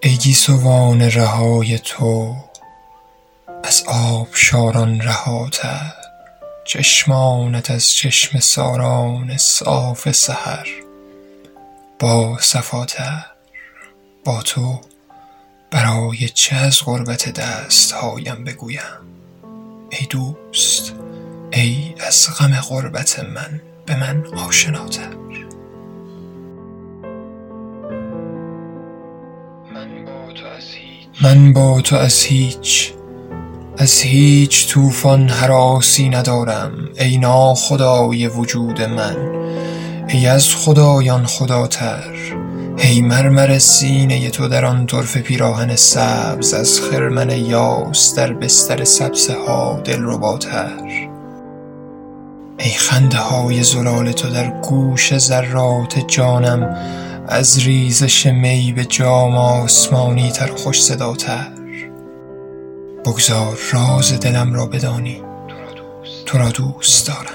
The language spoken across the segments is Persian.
ای گیسوان رهای تو از آبشاران رهاتر چشمانت از چشمه ساران صاف سحر. باصفاتر با تو برای چه از غربت دستهایم بگویم؟ ای دوست ای از غم غربت من به من آشناتر من با تو از هیچ از هیچ طوفان هراسی ندارم ای ناخدای وجود من ای از خدایان خداتر ای مرمر سینه تو در آن طرفه پیراهن سبز از خرمن یاس در بستر سبزه ها دلرباتر ای خنده های زلال تو در گوش ذرات جانم از ریزش می به جام آسمانی تر و خوش صداتر بگذار راز دلم را بدانی. تو را دوست دارم.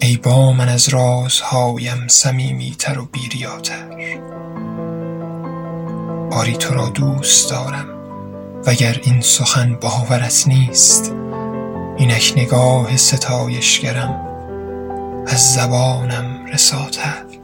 ای با من از رازهایم صمیمی تر و بی ریاتر آری تو را دوست دارم. وگر این سخن باورت نیست اینک نگاه ستایشگرم از زبانم رساتر.